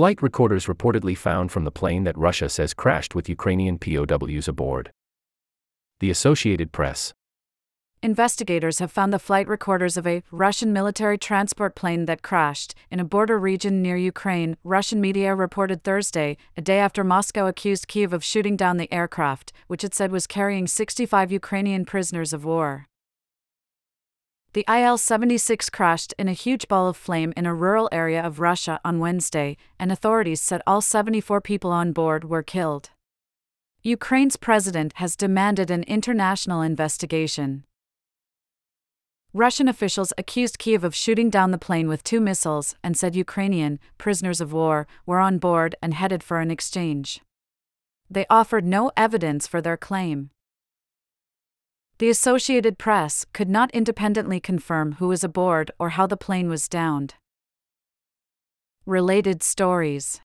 Flight recorders reportedly found from the plane that Russia says crashed with Ukrainian POWs aboard. The Associated Press. Investigators have found the flight recorders of a Russian military transport plane that crashed in a border region near Ukraine, Russian media reported Thursday, a day after Moscow accused Kiev of shooting down the aircraft, which it said was carrying 65 Ukrainian prisoners of war. The Il 76 crashed in a huge ball of flame in a rural area of Russia on Wednesday, and authorities said all 74 people on board were killed. Ukraine's president has demanded an international investigation. Russian officials accused Kiev of shooting down the plane with two missiles and said Ukrainian prisoners of war were on board and headed for an exchange. They offered no evidence for their claim. The Associated Press could not independently confirm who was aboard or how the plane was downed. Related stories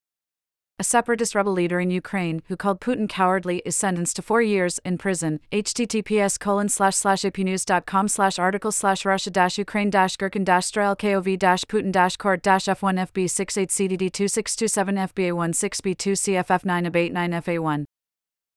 a separatist rebel leader in Ukraine who called Putin cowardly is sentenced to four years in prison. https colon slash slash apnews.com slash article slash russia dash ukraine dash girkin dash kov dash putin dash court dash f1 fb 68 cdd 2627 fba 16 b2 cff 9 ab 9 fa1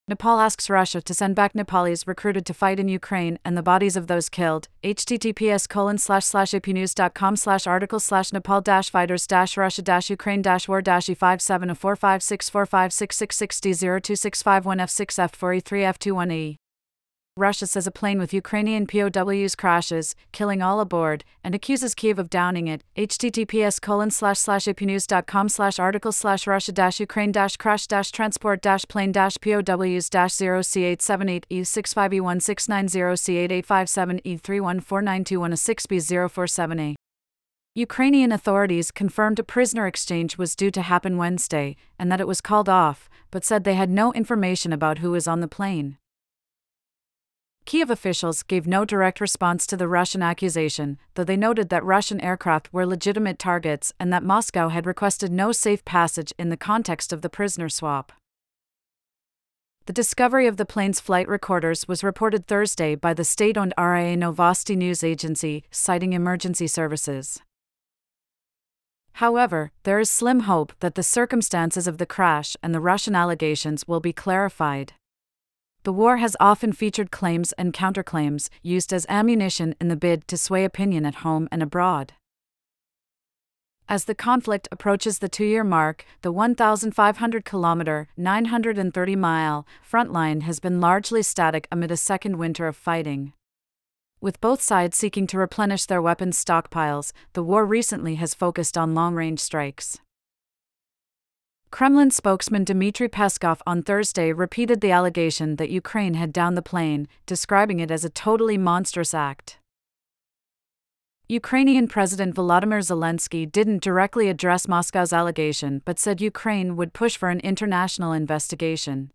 Nepal asks Russia to send back Nepalis recruited to fight in Ukraine and the bodies of those killed. https colon slash slash apnews.com slash article slash Nepal dash fighters dash Russia dash Ukraine dash war dash E57045646602651F6F4E3F21E. Russia says a plane with Ukrainian POWs crashes, killing all aboard, and accuses Kiev of downing it. https colon slash slash apnews.com slash article slash Russia dash Ukraine dash crash dash transport dash plane dash POWs dash 0 C878 E65E1690 C8857 E314921A6B047A. Ukrainian authorities confirmed a prisoner exchange was due to happen Wednesday and that it was called off, but said they had no information about who was on the plane. Kiev officials gave no direct response to the Russian accusation, though they noted that Russian aircraft were legitimate targets and that Moscow had requested no safe passage in the context of the prisoner swap. The discovery of the plane's flight recorders was reported Thursday by the state owned RIA Novosti news agency, citing emergency services. However, there is slim hope that the circumstances of the crash and the Russian allegations will be clarified. The war has often featured claims and counterclaims used as ammunition in the bid to sway opinion at home and abroad. As the conflict approaches the two year mark, the 1,500 kilometer, 930 mile front line has been largely static amid a second winter of fighting. With both sides seeking to replenish their weapons stockpiles, the war recently has focused on long range strikes. Kremlin spokesman Dmitry Peskov on Thursday repeated the allegation that Ukraine had downed the plane, describing it as a totally monstrous act. Ukrainian President Volodymyr Zelensky didn't directly address Moscow's allegation but said Ukraine would push for an international investigation.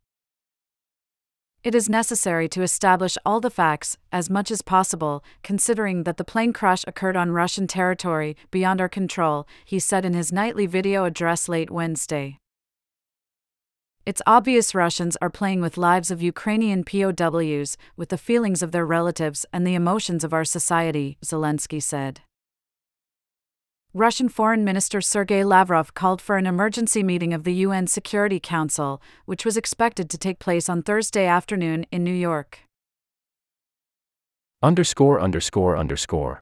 It is necessary to establish all the facts, as much as possible, considering that the plane crash occurred on Russian territory, beyond our control, he said in his nightly video address late Wednesday. It's obvious Russians are playing with lives of Ukrainian POWs, with the feelings of their relatives and the emotions of our society, Zelensky said. Russian Foreign Minister Sergei Lavrov called for an emergency meeting of the UN Security Council, which was expected to take place on Thursday afternoon in New York. Underscore underscore underscore.